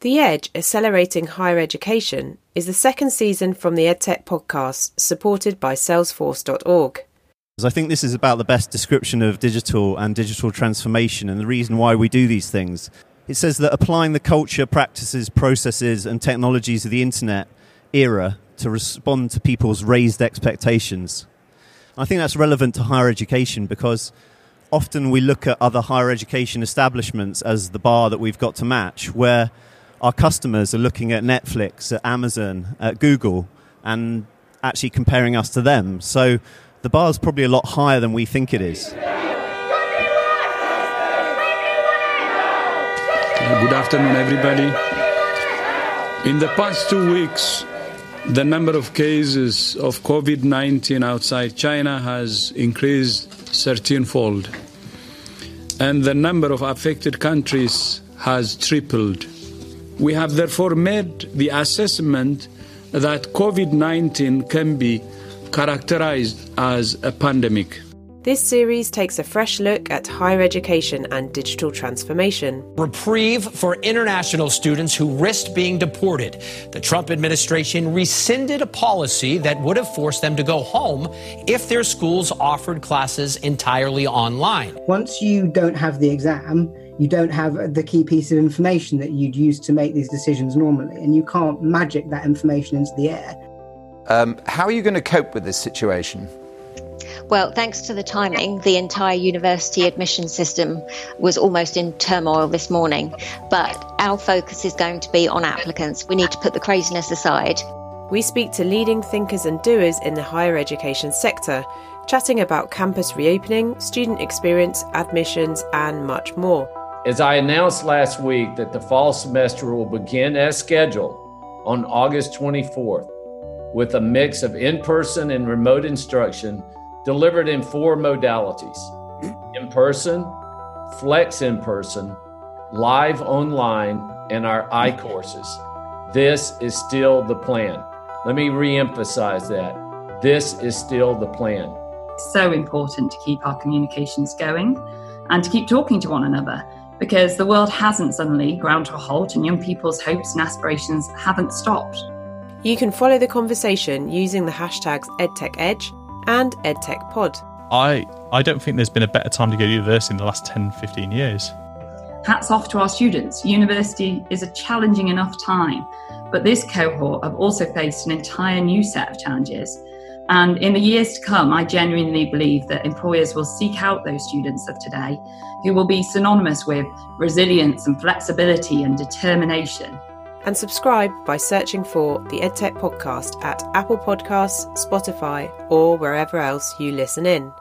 The Edge Accelerating Higher Education is the second season from the EdTech podcast supported by Salesforce.org. I think this is about the best description of digital and digital transformation and the reason why we do these things. It says that applying the culture, practices, processes, and technologies of the internet era to respond to people's raised expectations. I think that's relevant to higher education because often we look at other higher education establishments as the bar that we've got to match, where our customers are looking at Netflix, at Amazon, at Google, and actually comparing us to them. So the bar is probably a lot higher than we think it is. Good afternoon, everybody. In the past two weeks, the number of cases of COVID 19 outside China has increased 13 fold, and the number of affected countries has tripled. We have therefore made the assessment that COVID 19 can be characterized as a pandemic. This series takes a fresh look at higher education and digital transformation. Reprieve for international students who risked being deported. The Trump administration rescinded a policy that would have forced them to go home if their schools offered classes entirely online. Once you don't have the exam, you don't have the key piece of information that you'd use to make these decisions normally, and you can't magic that information into the air. Um, how are you going to cope with this situation? Well, thanks to the timing, the entire university admission system was almost in turmoil this morning. But our focus is going to be on applicants. We need to put the craziness aside. We speak to leading thinkers and doers in the higher education sector, chatting about campus reopening, student experience, admissions, and much more. As I announced last week that the fall semester will begin as scheduled on August 24th with a mix of in person and remote instruction delivered in four modalities in person, flex in person, live online, and our iCourses. This is still the plan. Let me reemphasize that. This is still the plan. So important to keep our communications going and to keep talking to one another because the world hasn't suddenly ground to a halt and young people's hopes and aspirations haven't stopped. You can follow the conversation using the hashtags EdTechEdge and EdTechPod. I, I don't think there's been a better time to go to university in the last 10, 15 years. Hats off to our students. University is a challenging enough time, but this cohort have also faced an entire new set of challenges and in the years to come, I genuinely believe that employers will seek out those students of today who will be synonymous with resilience and flexibility and determination. And subscribe by searching for the EdTech Podcast at Apple Podcasts, Spotify, or wherever else you listen in.